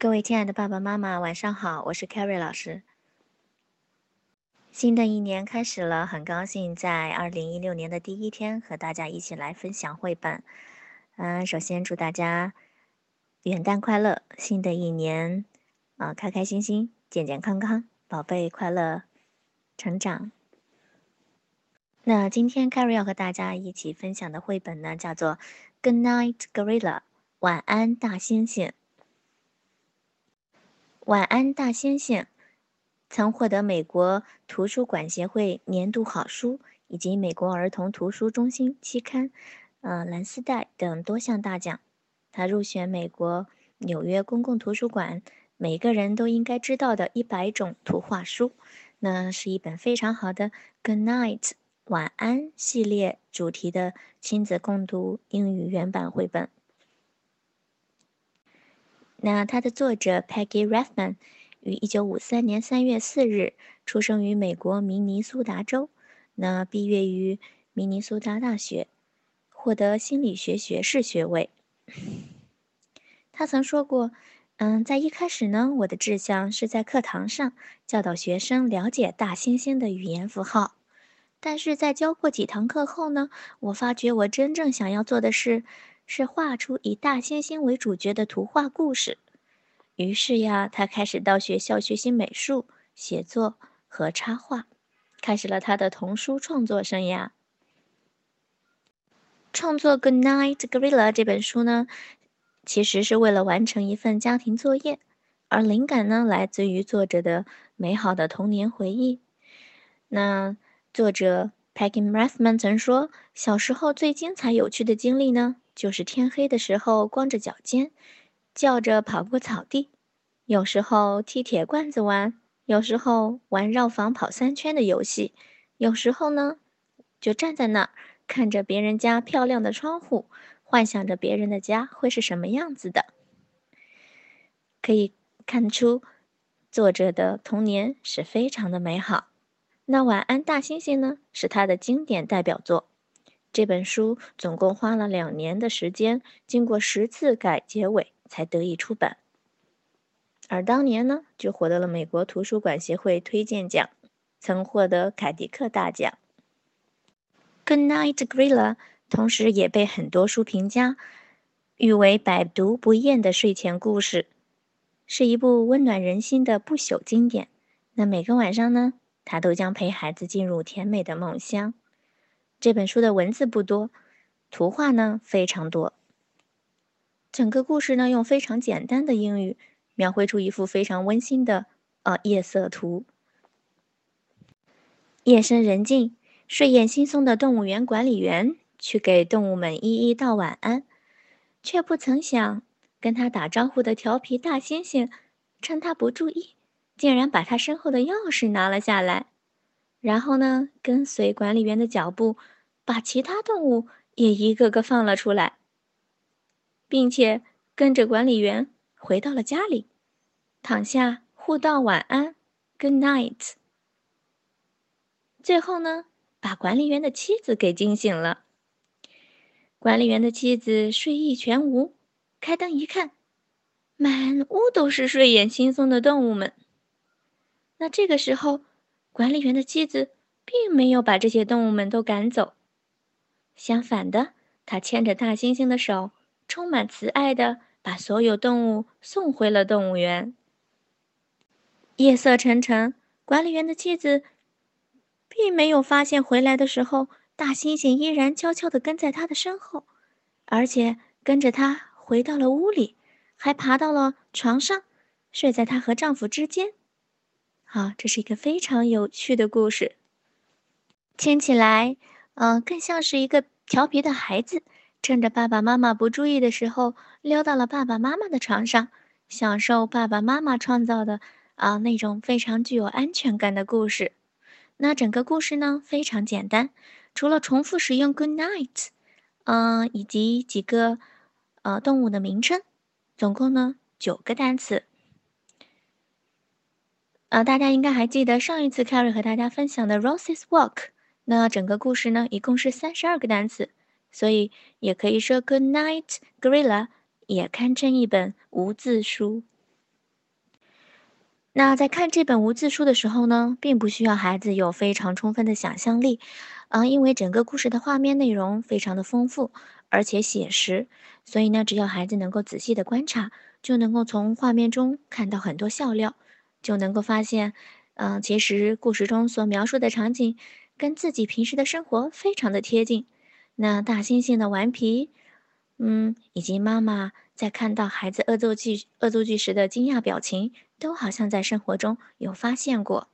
各位亲爱的爸爸妈妈，晚上好，我是 Carrie 老师。新的一年开始了，很高兴在二零一六年的第一天和大家一起来分享绘本。嗯，首先祝大家元旦快乐，新的一年啊，开开心心，健健康康，宝贝快乐成长。那今天 Carrie 要和大家一起分享的绘本呢，叫做《Good Night Gorilla》，晚安大猩猩。晚安大猩猩曾获得美国图书馆协会年度好书以及美国儿童图书中心期刊，呃蓝丝带等多项大奖。他入选美国纽约公共图书馆每个人都应该知道的一百种图画书。那是一本非常好的 Good Night 晚安系列主题的亲子共读英语原版绘本。那它的作者 Peggy Rathman 于一九五三年三月四日出生于美国明尼苏达州。那毕业于明尼苏达大学，获得心理学学士学位。他曾说过：“嗯，在一开始呢，我的志向是在课堂上教导学生了解大猩猩的语言符号。但是在教过几堂课后呢，我发觉我真正想要做的是。”是画出以大猩猩为主角的图画故事。于是呀，他开始到学校学习美术、写作和插画，开始了他的童书创作生涯。创作《Good Night Gorilla》这本书呢，其实是为了完成一份家庭作业，而灵感呢，来自于作者的美好的童年回忆。那作者 Peggy Rathman 曾说：“小时候最精彩有趣的经历呢。”就是天黑的时候，光着脚尖，叫着跑过草地；有时候踢铁罐子玩，有时候玩绕房跑三圈的游戏；有时候呢，就站在那儿看着别人家漂亮的窗户，幻想着别人的家会是什么样子的。可以看出，作者的童年是非常的美好。那《晚安大猩猩》呢，是他的经典代表作。这本书总共花了两年的时间，经过十次改结尾才得以出版。而当年呢，就获得了美国图书馆协会推荐奖，曾获得凯迪克大奖。《Good Night Grilla》同时也被很多书评家誉为百读不厌的睡前故事，是一部温暖人心的不朽经典。那每个晚上呢，他都将陪孩子进入甜美的梦乡。这本书的文字不多，图画呢非常多。整个故事呢用非常简单的英语描绘出一幅非常温馨的呃夜色图。夜深人静，睡眼惺忪的动物园管理员去给动物们一一道晚安，却不曾想跟他打招呼的调皮大猩猩，趁他不注意，竟然把他身后的钥匙拿了下来。然后呢，跟随管理员的脚步，把其他动物也一个个放了出来，并且跟着管理员回到了家里，躺下互道晚安，Good night。最后呢，把管理员的妻子给惊醒了。管理员的妻子睡意全无，开灯一看，满屋都是睡眼惺忪的动物们。那这个时候。管理员的妻子并没有把这些动物们都赶走，相反的，他牵着大猩猩的手，充满慈爱的把所有动物送回了动物园。夜色沉沉，管理员的妻子并没有发现回来的时候，大猩猩依然悄悄地跟在他的身后，而且跟着他回到了屋里，还爬到了床上，睡在她和丈夫之间。好，这是一个非常有趣的故事。听起来，嗯，更像是一个调皮的孩子，趁着爸爸妈妈不注意的时候，溜到了爸爸妈妈的床上，享受爸爸妈妈创造的啊那种非常具有安全感的故事。那整个故事呢，非常简单，除了重复使用 “good night”，嗯，以及几个呃动物的名称，总共呢九个单词。呃，大家应该还记得上一次 Carrie 和大家分享的 Roses Walk，那整个故事呢一共是三十二个单词，所以也可以说 Good Night Gorilla 也堪称一本无字书。那在看这本无字书的时候呢，并不需要孩子有非常充分的想象力，啊，因为整个故事的画面内容非常的丰富，而且写实，所以呢，只要孩子能够仔细的观察，就能够从画面中看到很多笑料，就能够发现，嗯，其实故事中所描述的场景跟自己平时的生活非常的贴近。那大猩猩的顽皮，嗯，以及妈妈在看到孩子恶作剧恶作剧时的惊讶表情。都好像在生活中有发现过。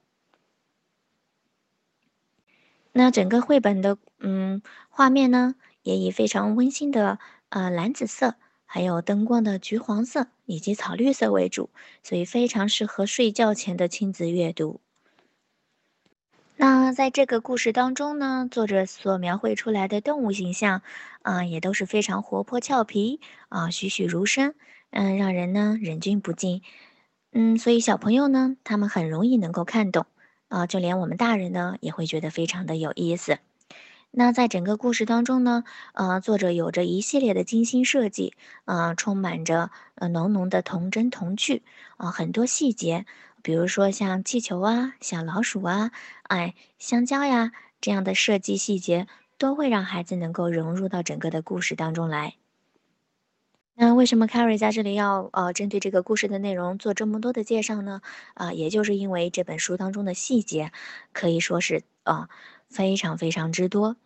那整个绘本的嗯画面呢，也以非常温馨的呃蓝紫色，还有灯光的橘黄色以及草绿色为主，所以非常适合睡觉前的亲子阅读。那在这个故事当中呢，作者所描绘出来的动物形象啊，也都是非常活泼俏皮啊，栩栩如生，嗯，让人呢忍俊不禁。嗯，所以小朋友呢，他们很容易能够看懂，啊，就连我们大人呢，也会觉得非常的有意思。那在整个故事当中呢，呃，作者有着一系列的精心设计，啊，充满着呃浓浓的童真童趣，啊，很多细节，比如说像气球啊、小老鼠啊、哎香蕉呀这样的设计细节，都会让孩子能够融入到整个的故事当中来。那为什么 Carrie 在这里要呃针对这个故事的内容做这么多的介绍呢？啊，也就是因为这本书当中的细节可以说是啊非常非常之多。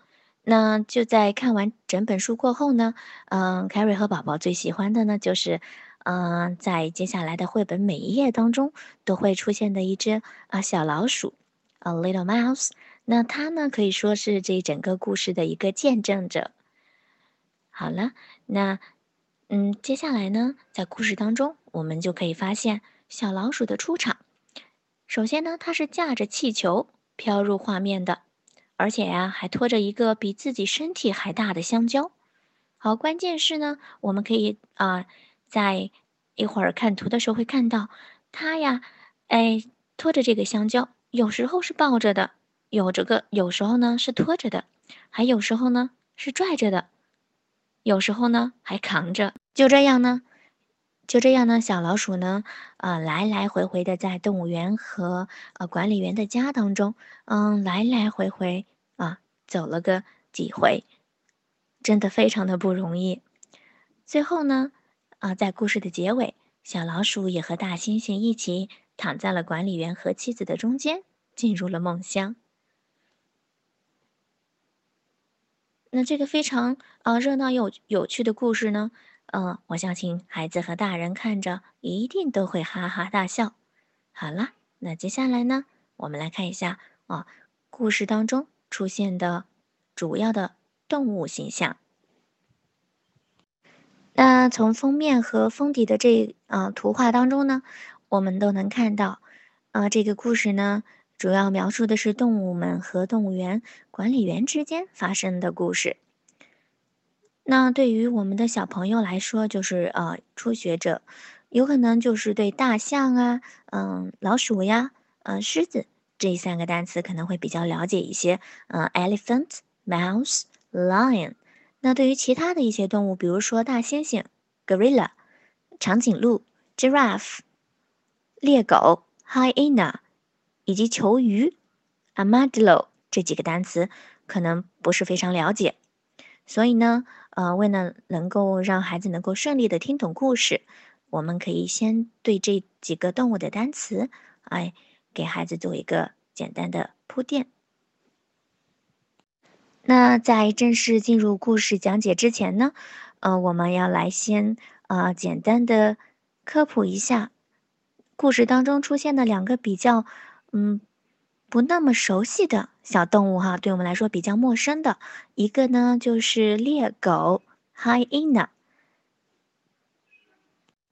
那就在看完整本书过后呢，嗯 carry 和宝宝最喜欢的呢就是，嗯，在接下来的绘本每一页当中都会出现的一只啊小老鼠，a little mouse。那它呢可以说是这整个故事的一个见证者。好了，那。嗯，接下来呢，在故事当中，我们就可以发现小老鼠的出场。首先呢，它是驾着气球飘入画面的，而且呀，还拖着一个比自己身体还大的香蕉。好，关键是呢，我们可以啊，在一会儿看图的时候会看到，它呀，哎，拖着这个香蕉，有时候是抱着的，有这个，有时候呢是拖着的，还有时候呢是拽着的。有时候呢，还扛着，就这样呢，就这样呢，小老鼠呢，呃，来来回回的在动物园和呃管理员的家当中，嗯，来来回回啊，走了个几回，真的非常的不容易。最后呢，啊，在故事的结尾，小老鼠也和大猩猩一起躺在了管理员和妻子的中间，进入了梦乡。那这个非常啊热闹又有趣的故事呢，嗯，我相信孩子和大人看着一定都会哈哈大笑。好了，那接下来呢，我们来看一下啊，故事当中出现的主要的动物形象。那从封面和封底的这啊图画当中呢，我们都能看到，啊，这个故事呢。主要描述的是动物们和动物园管理员之间发生的故事。那对于我们的小朋友来说，就是呃初学者，有可能就是对大象啊、嗯老鼠呀、嗯狮子这三个单词可能会比较了解一些。嗯，elephant、mouse、lion。那对于其他的一些动物，比如说大猩猩 （gorilla）、长颈鹿 （giraffe）、猎狗 （hyena）。以及球鱼，amadillo 这几个单词可能不是非常了解，所以呢，呃，为了能够让孩子能够顺利的听懂故事，我们可以先对这几个动物的单词，哎，给孩子做一个简单的铺垫。那在正式进入故事讲解之前呢，呃，我们要来先啊简单的科普一下故事当中出现的两个比较。嗯，不那么熟悉的小动物哈，对我们来说比较陌生的一个呢，就是猎狗 hyena。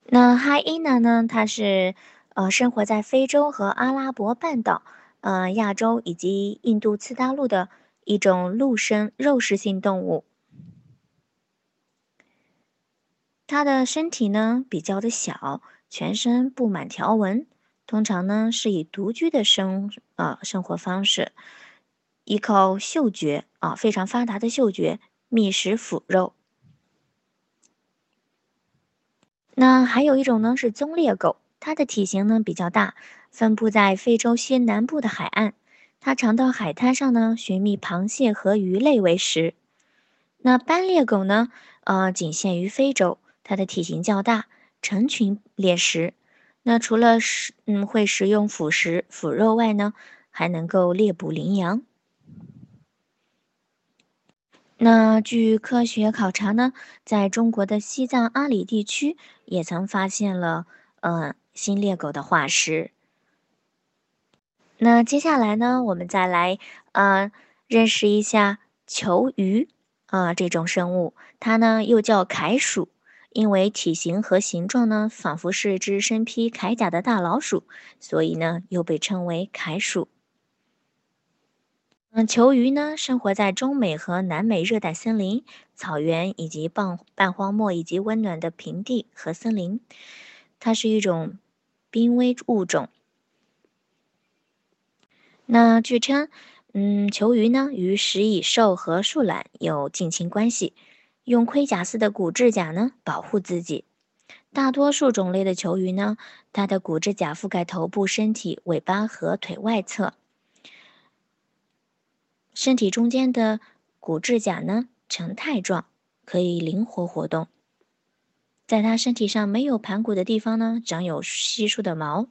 那 hyena 呢，它是呃生活在非洲和阿拉伯半岛、呃亚洲以及印度次大陆的一种陆生肉食性动物。它的身体呢比较的小，全身布满条纹。通常呢是以独居的生啊生活方式，依靠嗅觉啊非常发达的嗅觉觅食腐肉。那还有一种呢是棕猎狗，它的体型呢比较大，分布在非洲西南部的海岸。它常到海滩上呢，寻觅螃蟹和鱼类为食。那斑鬣狗呢？呃，仅限于非洲，它的体型较大，成群猎食。那除了食，嗯，会食用腐食、腐肉外呢，还能够猎捕羚羊。那据科学考察呢，在中国的西藏阿里地区也曾发现了，呃，新猎狗的化石。那接下来呢，我们再来呃认识一下球鱼啊这种生物，它呢又叫凯鼠，因为体型和形状呢仿佛是只身披铠甲的大老鼠，所以呢又被称为铠鼠。嗯，球鱼呢生活在中美和南美热带森林、草原以及半半荒漠以及温暖的平地和森林，它是一种濒危物种。那据称，嗯，球鱼呢与食蚁兽和树懒有近亲关系，用盔甲似的骨质甲呢保护自己。大多数种类的球鱼呢，它的骨质甲覆盖头部、身体、尾巴和腿外侧，身体中间的骨质甲呢呈钛状，可以灵活活动。在它身体上没有盘骨的地方呢，长有稀疏的毛。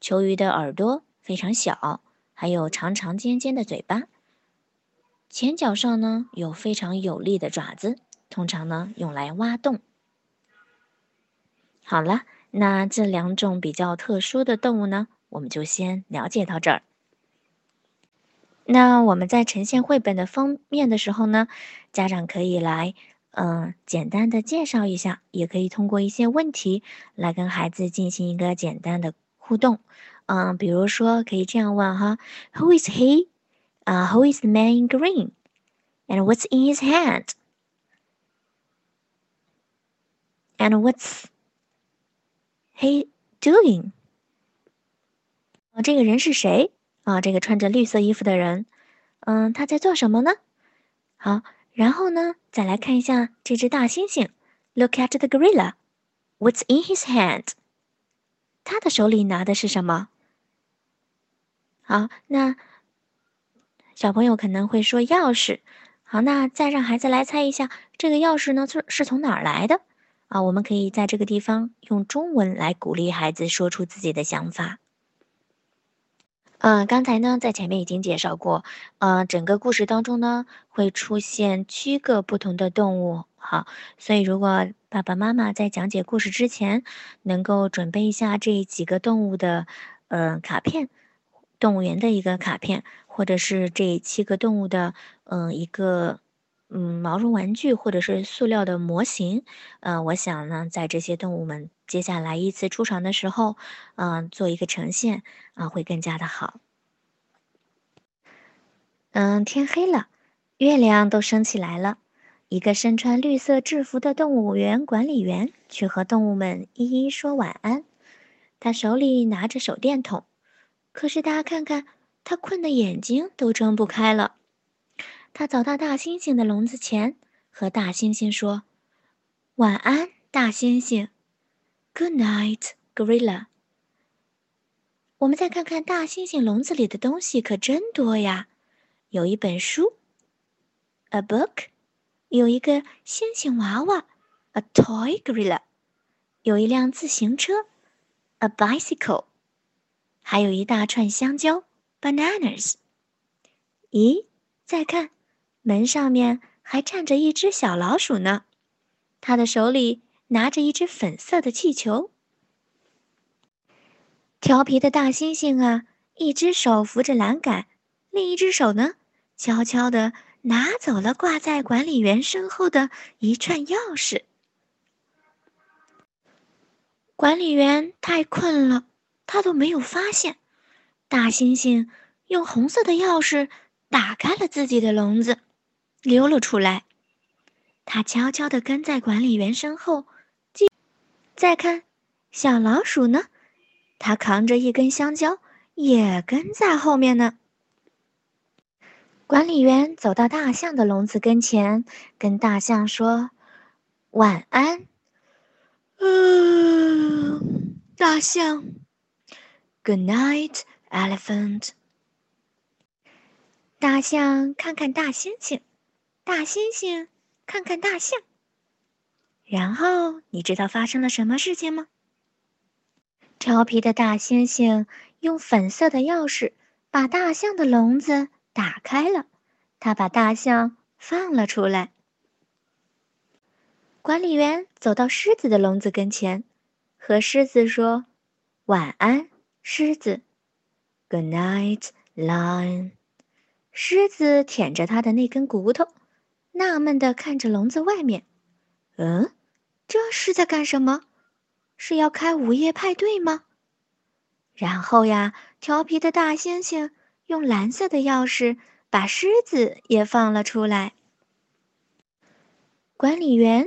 球鱼的耳朵非常小。还有长长尖尖的嘴巴，前脚上呢有非常有力的爪子，通常呢用来挖洞。好了，那这两种比较特殊的动物呢，我们就先了解到这儿。那我们在呈现绘本的封面的时候呢，家长可以来嗯简单的介绍一下，也可以通过一些问题来跟孩子进行一个简单的互动。嗯，比如说可以这样问哈，Who is he？啊，Who is the man in green？And what's in his hand？” And what's he doing？啊，这个人是谁？啊，这个穿着绿色衣服的人，嗯，他在做什么呢？好，然后呢，再来看一下这只大猩猩，Look at the gorilla。What's in his hand？他的手里拿的是什么？好，那小朋友可能会说钥匙。好，那再让孩子来猜一下，这个钥匙呢是是从哪儿来的？啊，我们可以在这个地方用中文来鼓励孩子说出自己的想法。嗯，刚才呢在前面已经介绍过，呃，整个故事当中呢会出现七个不同的动物。好，所以如果爸爸妈妈在讲解故事之前，能够准备一下这几个动物的呃卡片。动物园的一个卡片，或者是这七个动物的，嗯，一个，嗯，毛绒玩具，或者是塑料的模型，嗯，我想呢，在这些动物们接下来依次出场的时候，嗯，做一个呈现，啊，会更加的好。嗯，天黑了，月亮都升起来了，一个身穿绿色制服的动物园管理员去和动物们一一说晚安，他手里拿着手电筒。可是大家看看，他困的眼睛都睁不开了。他走到大猩猩的笼子前，和大猩猩说：“晚安，大猩猩。”“Good night, gorilla。”我们再看看大猩猩笼子里的东西，可真多呀！有一本书，a book；有一个猩猩娃娃，a toy gorilla；有一辆自行车，a bicycle。还有一大串香蕉，bananas。咦，再看，门上面还站着一只小老鼠呢，它的手里拿着一只粉色的气球。调皮的大猩猩啊，一只手扶着栏杆，另一只手呢，悄悄地拿走了挂在管理员身后的一串钥匙。管理员太困了。他都没有发现，大猩猩用红色的钥匙打开了自己的笼子，溜了出来。他悄悄地跟在管理员身后。再看，小老鼠呢？它扛着一根香蕉，也跟在后面呢。管理员走到大象的笼子跟前，跟大象说：“晚安。”嗯，大象。Good night, elephant。大象看看大猩猩，大猩猩看看大象。然后你知道发生了什么事情吗？调皮的大猩猩用粉色的钥匙把大象的笼子打开了，他把大象放了出来。管理员走到狮子的笼子跟前，和狮子说：“晚安，狮子。”“Good night, lion。”狮子舔着它的那根骨头，纳闷地看着笼子外面。“嗯，这是在干什么？”是要开午夜派对吗？然后呀，调皮的大猩猩用蓝色的钥匙把狮子也放了出来。管理员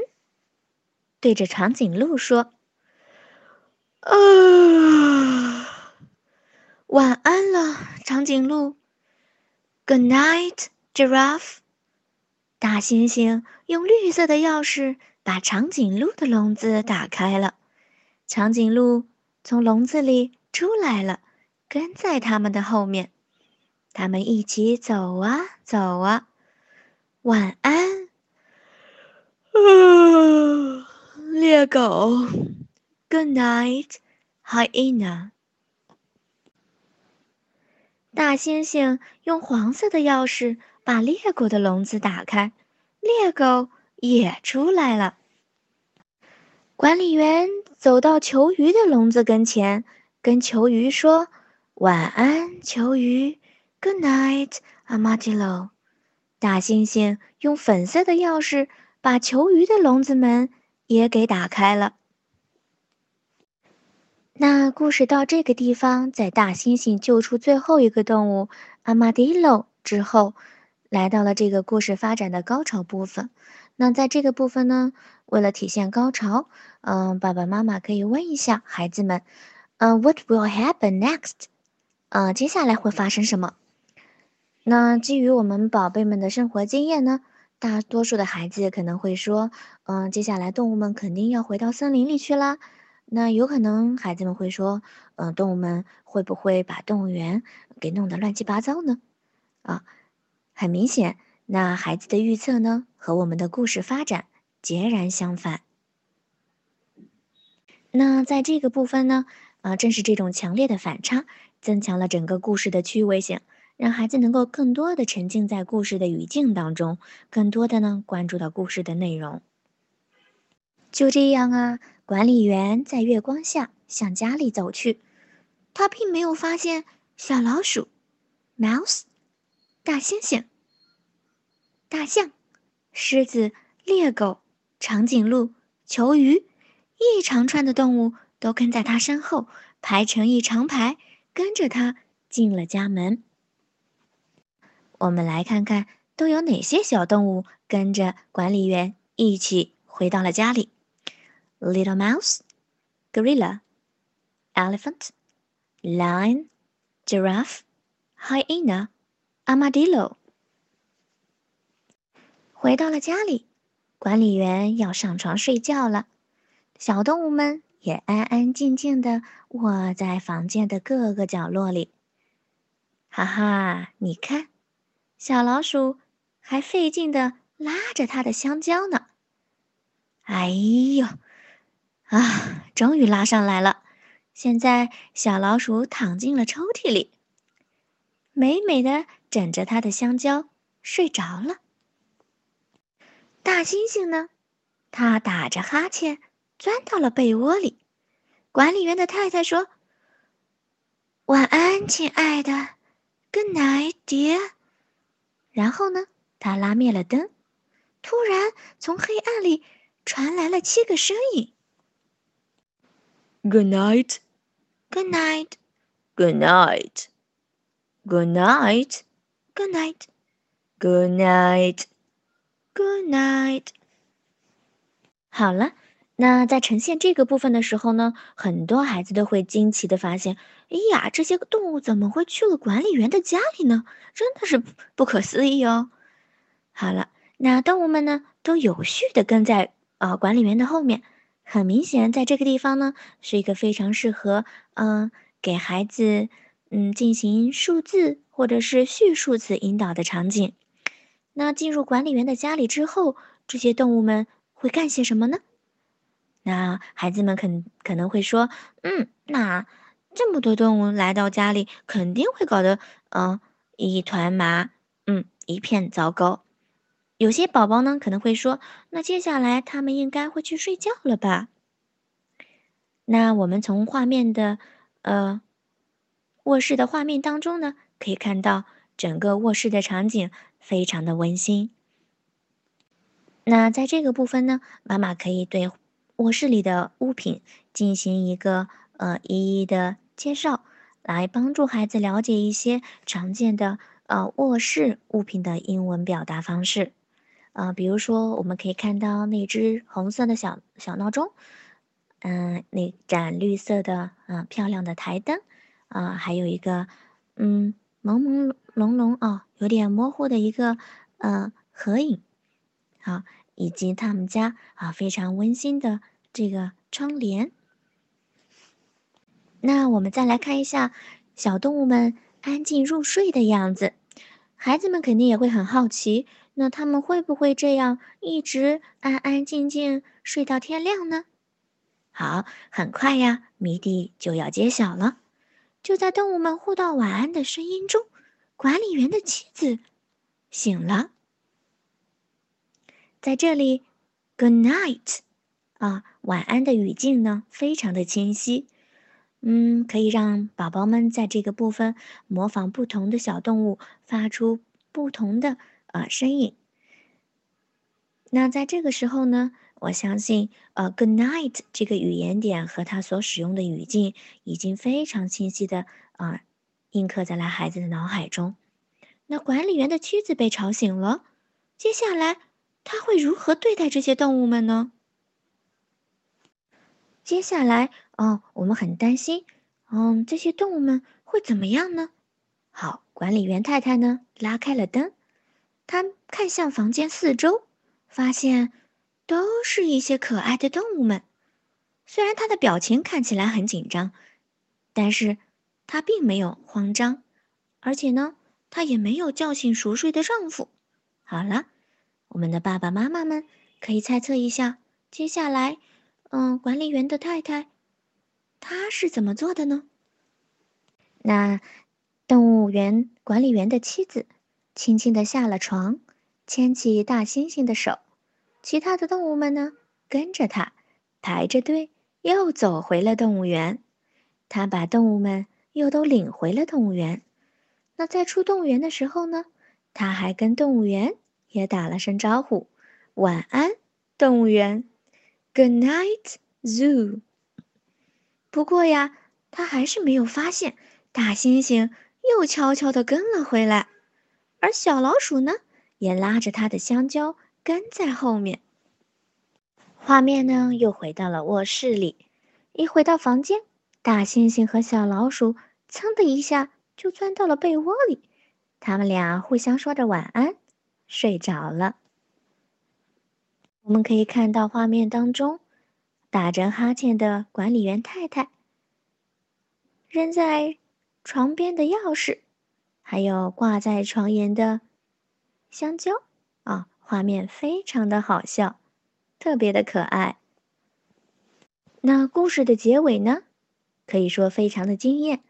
对着长颈鹿说：“啊，晚安了，长颈鹿。Good night, giraffe。”大猩猩用绿色的钥匙把长颈鹿的笼子打开了。长颈鹿从笼子里出来了，跟在他们的后面。他们一起走啊走啊。晚安，猎狗。Good night, hyena。大猩猩用黄色的钥匙把猎狗的笼子打开，猎狗也出来了。管理员走到球鱼的笼子跟前，跟球鱼说：“晚安，球鱼。Good night, Amadillo。”大猩猩用粉色的钥匙把球鱼的笼子门也给打开了。那故事到这个地方，在大猩猩救出最后一个动物 armadillo 之后，来到了这个故事发展的高潮部分。那在这个部分呢，为了体现高潮，嗯，爸爸妈妈可以问一下孩子们，嗯，What will happen next？嗯，接下来会发生什么？那基于我们宝贝们的生活经验呢，大多数的孩子可能会说，嗯，接下来动物们肯定要回到森林里去啦。那有可能孩子们会说，嗯，动物们会不会把动物园给弄得乱七八糟呢？啊，很明显。那孩子的预测呢，和我们的故事发展截然相反。那在这个部分呢，啊，正是这种强烈的反差，增强了整个故事的趣味性，让孩子能够更多的沉浸在故事的语境当中，更多的呢关注到故事的内容。就这样啊，管理员在月光下向家里走去，他并没有发现小老鼠、mouse、大猩猩。大象、狮子、猎狗、长颈鹿、球鱼，一长串的动物都跟在他身后，排成一长排，跟着他进了家门。我们来看看都有哪些小动物跟着管理员一起回到了家里：Little Mouse、Gorilla、Elephant、Lion、Giraffe、Hyena、Armadillo。回到了家里，管理员要上床睡觉了。小动物们也安安静静的窝在房间的各个角落里。哈哈，你看，小老鼠还费劲的拉着它的香蕉呢。哎呦，啊，终于拉上来了。现在小老鼠躺进了抽屉里，美美的枕着它的香蕉睡着了。大猩猩呢？他打着哈欠，钻到了被窝里。管理员的太太说：“晚安，亲爱的，Good night, dear。”然后呢，他拉灭了灯。突然，从黑暗里传来了七个声音：“Good night, Good night, Good night, Good night, Good night, Good night。” Good night。好了，那在呈现这个部分的时候呢，很多孩子都会惊奇的发现，哎呀，这些动物怎么会去了管理员的家里呢？真的是不可思议哦。好了，那动物们呢，都有序的跟在啊管理员的后面。很明显，在这个地方呢，是一个非常适合嗯给孩子嗯进行数字或者是叙述词引导的场景。那进入管理员的家里之后，这些动物们会干些什么呢？那孩子们肯可能会说：“嗯，那这么多动物来到家里，肯定会搞得嗯一团麻，嗯一片糟糕。”有些宝宝呢可能会说：“那接下来他们应该会去睡觉了吧？”那我们从画面的呃卧室的画面当中呢，可以看到整个卧室的场景非常的温馨。那在这个部分呢，妈妈可以对卧室里的物品进行一个呃一一的介绍，来帮助孩子了解一些常见的呃卧室物品的英文表达方式。啊，比如说，我们可以看到那只红色的小小闹钟，嗯，那盏绿色的啊漂亮的台灯，啊，还有一个嗯朦朦朦胧啊有点模糊的一个呃合影，好，以及他们家啊非常温馨的这个窗帘。那我们再来看一下小动物们安静入睡的样子，孩子们肯定也会很好奇。那他们会不会这样一直安安静静睡到天亮呢？好，很快呀，谜底就要揭晓了。就在动物们互道晚安的声音中，管理员的妻子醒了。在这里，“Good night” 啊，晚安的语境呢，非常的清晰。嗯，可以让宝宝们在这个部分模仿不同的小动物，发出不同的。啊，声音。那在这个时候呢，我相信，呃，“good night” 这个语言点和它所使用的语境已经非常清晰的啊，印刻在了孩子的脑海中。那管理员的妻子被吵醒了，接下来他会如何对待这些动物们呢？接下来，哦，我们很担心，嗯，这些动物们会怎么样呢？好，管理员太太呢，拉开了灯。他看向房间四周，发现都是一些可爱的动物们。虽然他的表情看起来很紧张，但是他并没有慌张，而且呢，他也没有叫醒熟睡的丈夫。好了，我们的爸爸妈妈们可以猜测一下，接下来，嗯，管理员的太太，她是怎么做的呢？那动物园管理员的妻子。轻轻地下了床，牵起大猩猩的手，其他的动物们呢，跟着他，排着队又走回了动物园。他把动物们又都领回了动物园。那在出动物园的时候呢，他还跟动物园也打了声招呼：“晚安，动物园，Good night, zoo。”不过呀，他还是没有发现大猩猩又悄悄地跟了回来。而小老鼠呢，也拉着他的香蕉跟在后面。画面呢，又回到了卧室里。一回到房间，大猩猩和小老鼠噌的一下就钻到了被窝里，他们俩互相说着晚安，睡着了。我们可以看到画面当中，打着哈欠的管理员太太，扔在床边的钥匙。还有挂在床沿的香蕉啊，画面非常的好笑，特别的可爱。那故事的结尾呢，可以说非常的惊艳。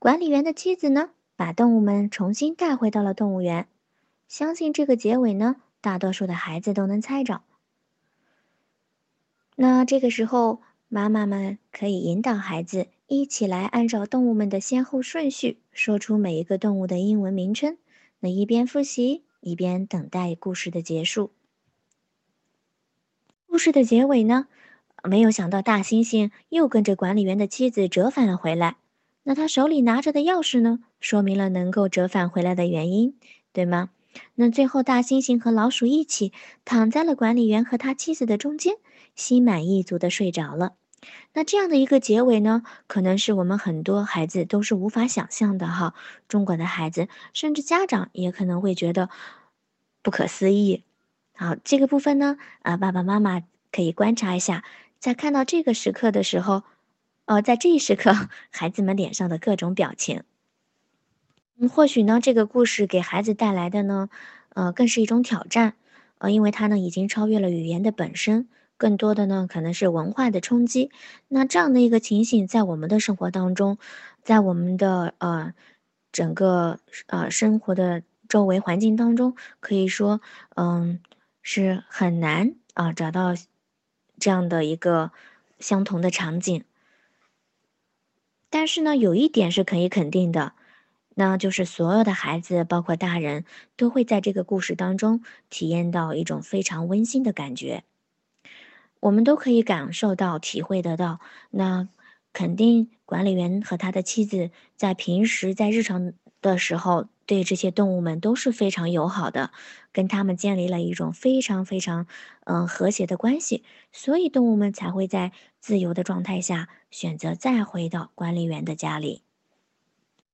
管理员的妻子呢，把动物们重新带回到了动物园。相信这个结尾呢，大多数的孩子都能猜着。那这个时候，妈妈们可以引导孩子。一起来按照动物们的先后顺序说出每一个动物的英文名称。那一边复习一边等待故事的结束。故事的结尾呢？没有想到大猩猩又跟着管理员的妻子折返了回来。那他手里拿着的钥匙呢？说明了能够折返回来的原因，对吗？那最后大猩猩和老鼠一起躺在了管理员和他妻子的中间，心满意足的睡着了。那这样的一个结尾呢，可能是我们很多孩子都是无法想象的哈。中国的孩子，甚至家长也可能会觉得不可思议。好，这个部分呢，啊，爸爸妈妈可以观察一下，在看到这个时刻的时候，呃，在这一时刻，孩子们脸上的各种表情。嗯，或许呢，这个故事给孩子带来的呢，呃，更是一种挑战，呃，因为它呢已经超越了语言的本身，更多的呢可能是文化的冲击。那这样的一个情形，在我们的生活当中，在我们的呃整个呃生活的周围环境当中，可以说，嗯，是很难啊找到这样的一个相同的场景。但是呢，有一点是可以肯定的。那就是所有的孩子，包括大人，都会在这个故事当中体验到一种非常温馨的感觉。我们都可以感受到、体会得到。那肯定管理员和他的妻子在平时在日常的时候，对这些动物们都是非常友好的，跟他们建立了一种非常非常嗯和谐的关系，所以动物们才会在自由的状态下选择再回到管理员的家里。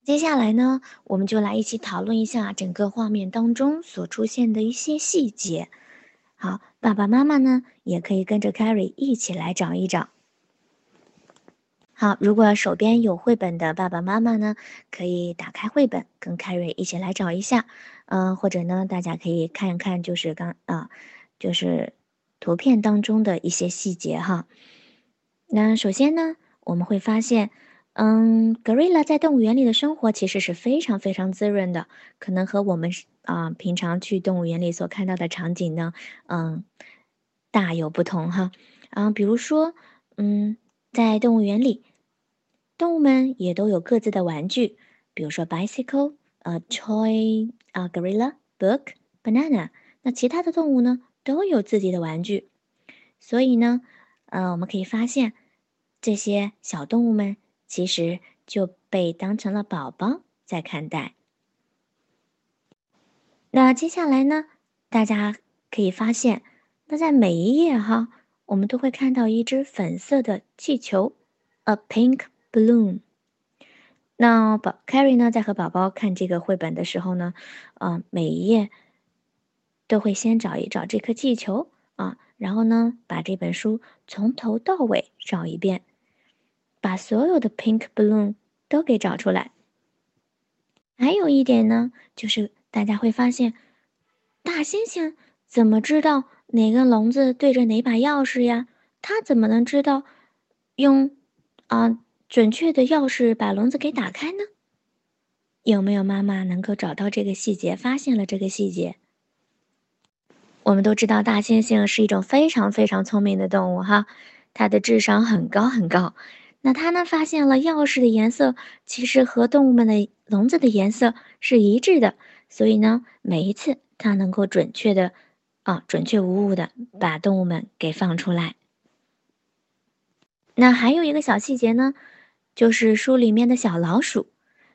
接下来呢，我们就来一起讨论一下整个画面当中所出现的一些细节。好，爸爸妈妈呢也可以跟着 Carrie 一起来找一找。好，如果手边有绘本的爸爸妈妈呢，可以打开绘本，跟凯瑞一起来找一下。嗯，或者呢，大家可以看一看，就是刚啊，就是图片当中的一些细节哈。那首先呢，我们会发现。嗯，gorilla 在动物园里的生活其实是非常非常滋润的，可能和我们啊平常去动物园里所看到的场景呢，嗯，大有不同哈。啊，比如说，嗯，在动物园里，动物们也都有各自的玩具，比如说 bicycle，呃，toy，啊，gorilla，book，banana。那其他的动物呢，都有自己的玩具，所以呢，呃，我们可以发现这些小动物们。其实就被当成了宝宝在看待。那接下来呢？大家可以发现，那在每一页哈，我们都会看到一只粉色的气球，a pink balloon。那宝 Carrie 呢，在和宝宝看这个绘本的时候呢，啊，每一页都会先找一找这颗气球啊，然后呢，把这本书从头到尾找一遍。把所有的 pink balloon 都给找出来。还有一点呢，就是大家会发现，大猩猩怎么知道哪个笼子对着哪把钥匙呀？它怎么能知道用啊准确的钥匙把笼子给打开呢？有没有妈妈能够找到这个细节，发现了这个细节？我们都知道，大猩猩是一种非常非常聪明的动物哈，它的智商很高很高。那它呢？发现了钥匙的颜色其实和动物们的笼子的颜色是一致的，所以呢，每一次它能够准确的，啊，准确无误的把动物们给放出来。那还有一个小细节呢，就是书里面的小老鼠，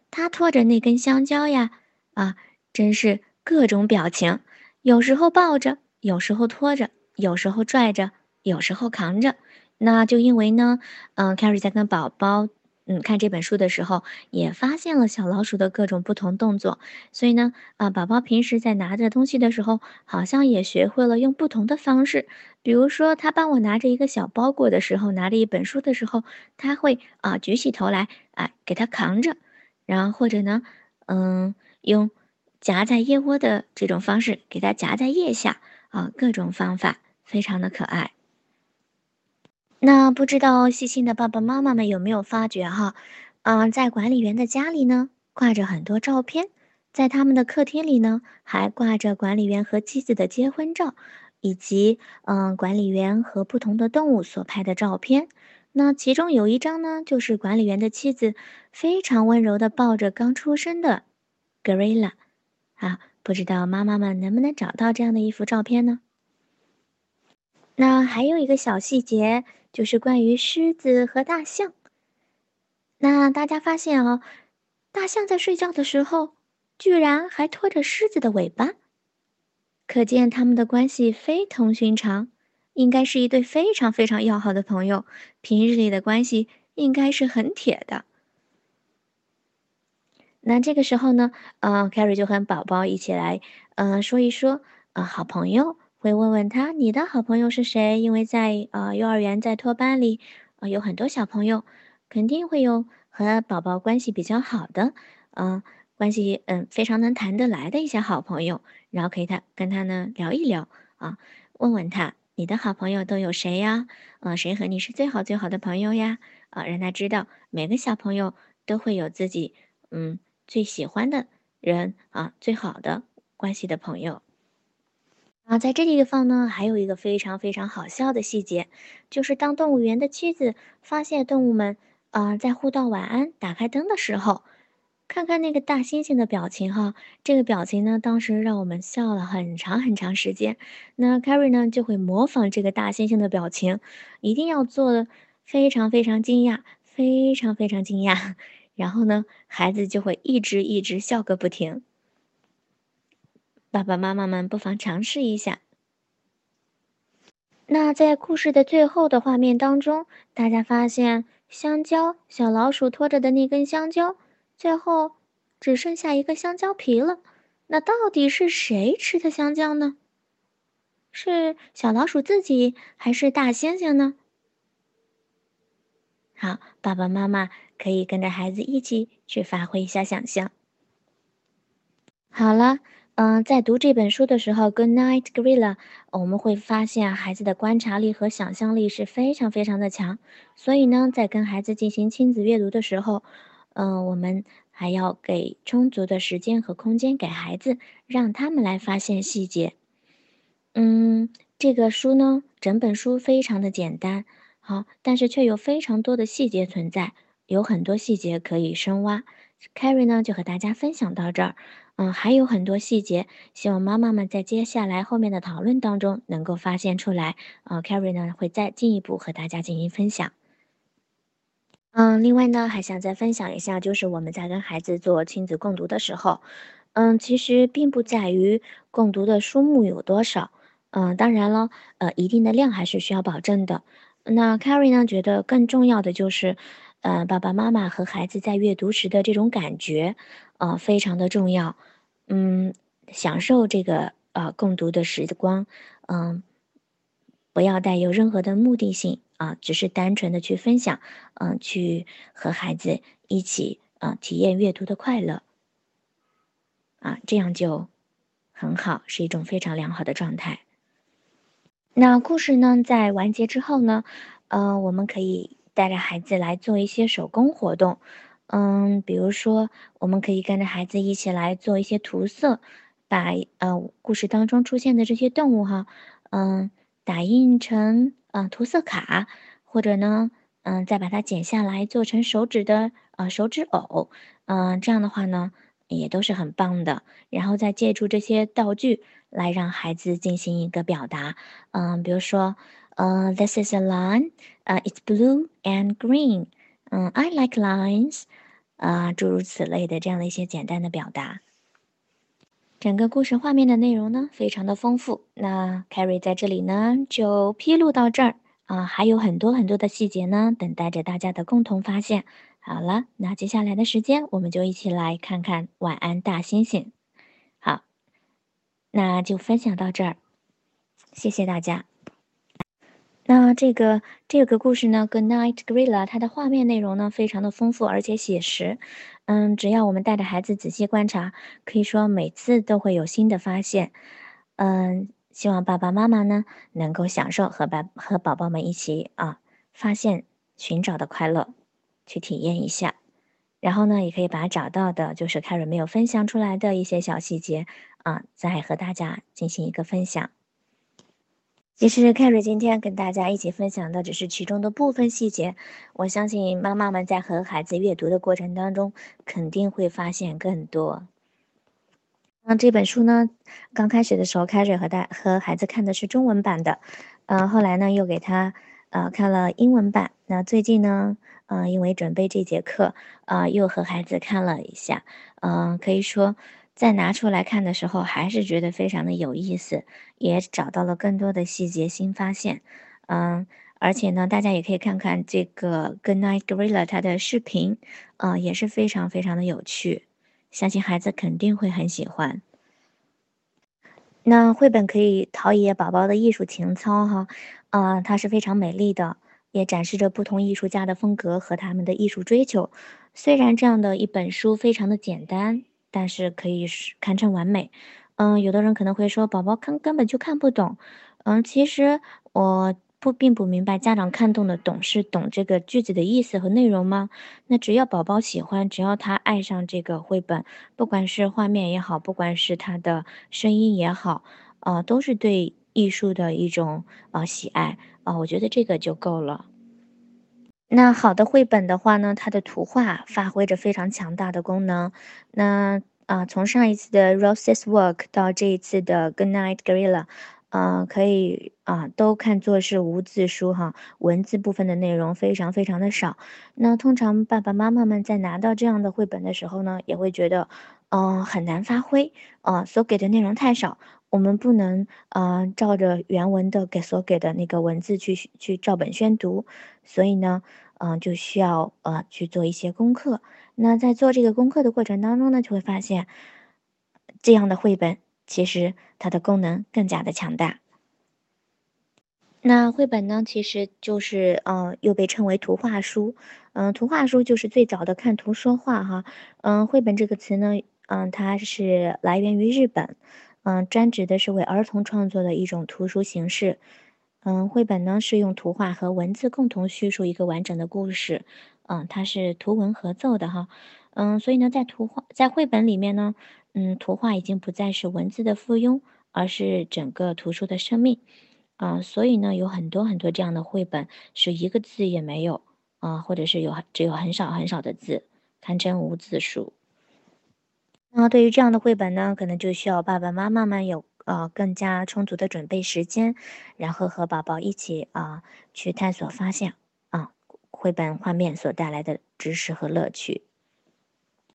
它拖着那根香蕉呀，啊，真是各种表情，有时候抱着，有时候拖着，有时候拽着，有时候扛着。那就因为呢，嗯凯瑞在跟宝宝嗯看这本书的时候，也发现了小老鼠的各种不同动作，所以呢，啊，宝宝平时在拿着东西的时候，好像也学会了用不同的方式。比如说，他帮我拿着一个小包裹的时候，拿着一本书的时候，他会啊举起头来，啊给他扛着，然后或者呢，嗯，用夹在腋窝的这种方式给他夹在腋下，啊，各种方法非常的可爱。那不知道细心的爸爸妈妈们有没有发觉哈，嗯，在管理员的家里呢，挂着很多照片，在他们的客厅里呢，还挂着管理员和妻子的结婚照，以及嗯，管理员和不同的动物所拍的照片。那其中有一张呢，就是管理员的妻子非常温柔的抱着刚出生的 gorilla。啊，不知道妈妈们能不能找到这样的一幅照片呢？那还有一个小细节。就是关于狮子和大象。那大家发现哦，大象在睡觉的时候，居然还拖着狮子的尾巴，可见他们的关系非同寻常，应该是一对非常非常要好的朋友，平日里的关系应该是很铁的。那这个时候呢，嗯，Carrie 就和宝宝一起来，嗯，说一说，呃，好朋友。会问问他你的好朋友是谁？因为在呃幼儿园在托班里，呃有很多小朋友，肯定会有和宝宝关系比较好的，嗯，关系嗯非常能谈得来的一些好朋友，然后可以他跟他呢聊一聊啊，问问他你的好朋友都有谁呀？呃，谁和你是最好最好的朋友呀？啊，让他知道每个小朋友都会有自己嗯最喜欢的人啊，最好的关系的朋友。啊，在这个地方呢，还有一个非常非常好笑的细节，就是当动物园的妻子发现动物们啊在互道晚安、打开灯的时候，看看那个大猩猩的表情哈，这个表情呢，当时让我们笑了很长很长时间。那 Carrie 呢就会模仿这个大猩猩的表情，一定要做的非常非常惊讶，非常非常惊讶，然后呢，孩子就会一直一直笑个不停。爸爸妈妈们不妨尝试一下。那在故事的最后的画面当中，大家发现香蕉小老鼠拖着的那根香蕉，最后只剩下一个香蕉皮了。那到底是谁吃的香蕉呢？是小老鼠自己，还是大猩猩呢？好，爸爸妈妈可以跟着孩子一起去发挥一下想象。好了。嗯，在读这本书的时候，Good night, gorilla，我们会发现孩子的观察力和想象力是非常非常的强。所以呢，在跟孩子进行亲子阅读的时候，嗯，我们还要给充足的时间和空间给孩子，让他们来发现细节。嗯，这个书呢，整本书非常的简单，好，但是却有非常多的细节存在，有很多细节可以深挖。Carrie 呢，就和大家分享到这儿。嗯，还有很多细节，希望妈妈们在接下来后面的讨论当中能够发现出来。呃，Carrie 呢会再进一步和大家进行分享。嗯，另外呢还想再分享一下，就是我们在跟孩子做亲子共读的时候，嗯，其实并不在于共读的书目有多少，嗯，当然了，呃，一定的量还是需要保证的。那 Carrie 呢觉得更重要的就是，呃，爸爸妈妈和孩子在阅读时的这种感觉。呃，非常的重要，嗯，享受这个呃共读的时光，嗯，不要带有任何的目的性啊，只是单纯的去分享，嗯，去和孩子一起啊体验阅读的快乐，啊，这样就很好，是一种非常良好的状态。那故事呢，在完结之后呢，呃，我们可以带着孩子来做一些手工活动。嗯，比如说，我们可以跟着孩子一起来做一些涂色，把呃故事当中出现的这些动物哈，嗯，打印成呃涂色卡，或者呢，嗯，再把它剪下来做成手指的呃手指偶，嗯，这样的话呢，也都是很棒的。然后再借助这些道具来让孩子进行一个表达，嗯，比如说，呃，This is a lion，呃，It's blue and green。嗯，I like lines，啊，诸如此类的这样的一些简单的表达。整个故事画面的内容呢，非常的丰富。那 Carrie 在这里呢，就披露到这儿啊，还有很多很多的细节呢，等待着大家的共同发现。好了，那接下来的时间，我们就一起来看看《晚安大猩猩》。好，那就分享到这儿，谢谢大家。那这个这个故事呢，Good Night Gorilla，它的画面内容呢非常的丰富而且写实，嗯，只要我们带着孩子仔细观察，可以说每次都会有新的发现，嗯，希望爸爸妈妈呢能够享受和爸和宝宝们一起啊发现寻找的快乐，去体验一下，然后呢也可以把找到的就是凯瑞没有分享出来的一些小细节啊，再和大家进行一个分享。其实凯瑞今天跟大家一起分享的只是其中的部分细节，我相信妈妈们在和孩子阅读的过程当中，肯定会发现更多。那这本书呢，刚开始的时候，凯瑞和大和孩子看的是中文版的，呃，后来呢又给他呃看了英文版。那最近呢，呃，因为准备这节课，呃，又和孩子看了一下，嗯，可以说。再拿出来看的时候，还是觉得非常的有意思，也找到了更多的细节新发现。嗯，而且呢，大家也可以看看这个 Good Night Gorilla 它的视频，呃，也是非常非常的有趣，相信孩子肯定会很喜欢。那绘本可以陶冶宝宝的艺术情操哈，啊，它是非常美丽的，也展示着不同艺术家的风格和他们的艺术追求。虽然这样的一本书非常的简单，但是可以是堪称完美。嗯，有的人可能会说，宝宝看根本就看不懂。嗯，其实我。不，并不明白家长看懂的懂是懂这个句子的意思和内容吗？那只要宝宝喜欢，只要他爱上这个绘本，不管是画面也好，不管是他的声音也好，呃，都是对艺术的一种呃喜爱啊，我觉得这个就够了。那好的绘本的话呢，它的图画发挥着非常强大的功能。那啊，从上一次的 Rose's Work 到这一次的 Good Night Gorilla。呃，可以啊，都看作是无字书哈，文字部分的内容非常非常的少。那通常爸爸妈妈们在拿到这样的绘本的时候呢，也会觉得，嗯，很难发挥啊，所给的内容太少，我们不能呃照着原文的给所给的那个文字去去照本宣读，所以呢，嗯，就需要呃去做一些功课。那在做这个功课的过程当中呢，就会发现这样的绘本。其实它的功能更加的强大。那绘本呢，其实就是嗯，又被称为图画书。嗯，图画书就是最早的看图说话哈。嗯，绘本这个词呢，嗯，它是来源于日本，嗯，专指的是为儿童创作的一种图书形式。嗯，绘本呢是用图画和文字共同叙述一个完整的故事。嗯，它是图文合奏的哈。嗯，所以呢，在图画在绘本里面呢。嗯，图画已经不再是文字的附庸，而是整个图书的生命，啊，所以呢，有很多很多这样的绘本是一个字也没有，啊，或者是有只有很少很少的字，堪称无字书。那对于这样的绘本呢，可能就需要爸爸妈妈们有呃更加充足的准备时间，然后和宝宝一起啊去探索发现啊绘本画面所带来的知识和乐趣。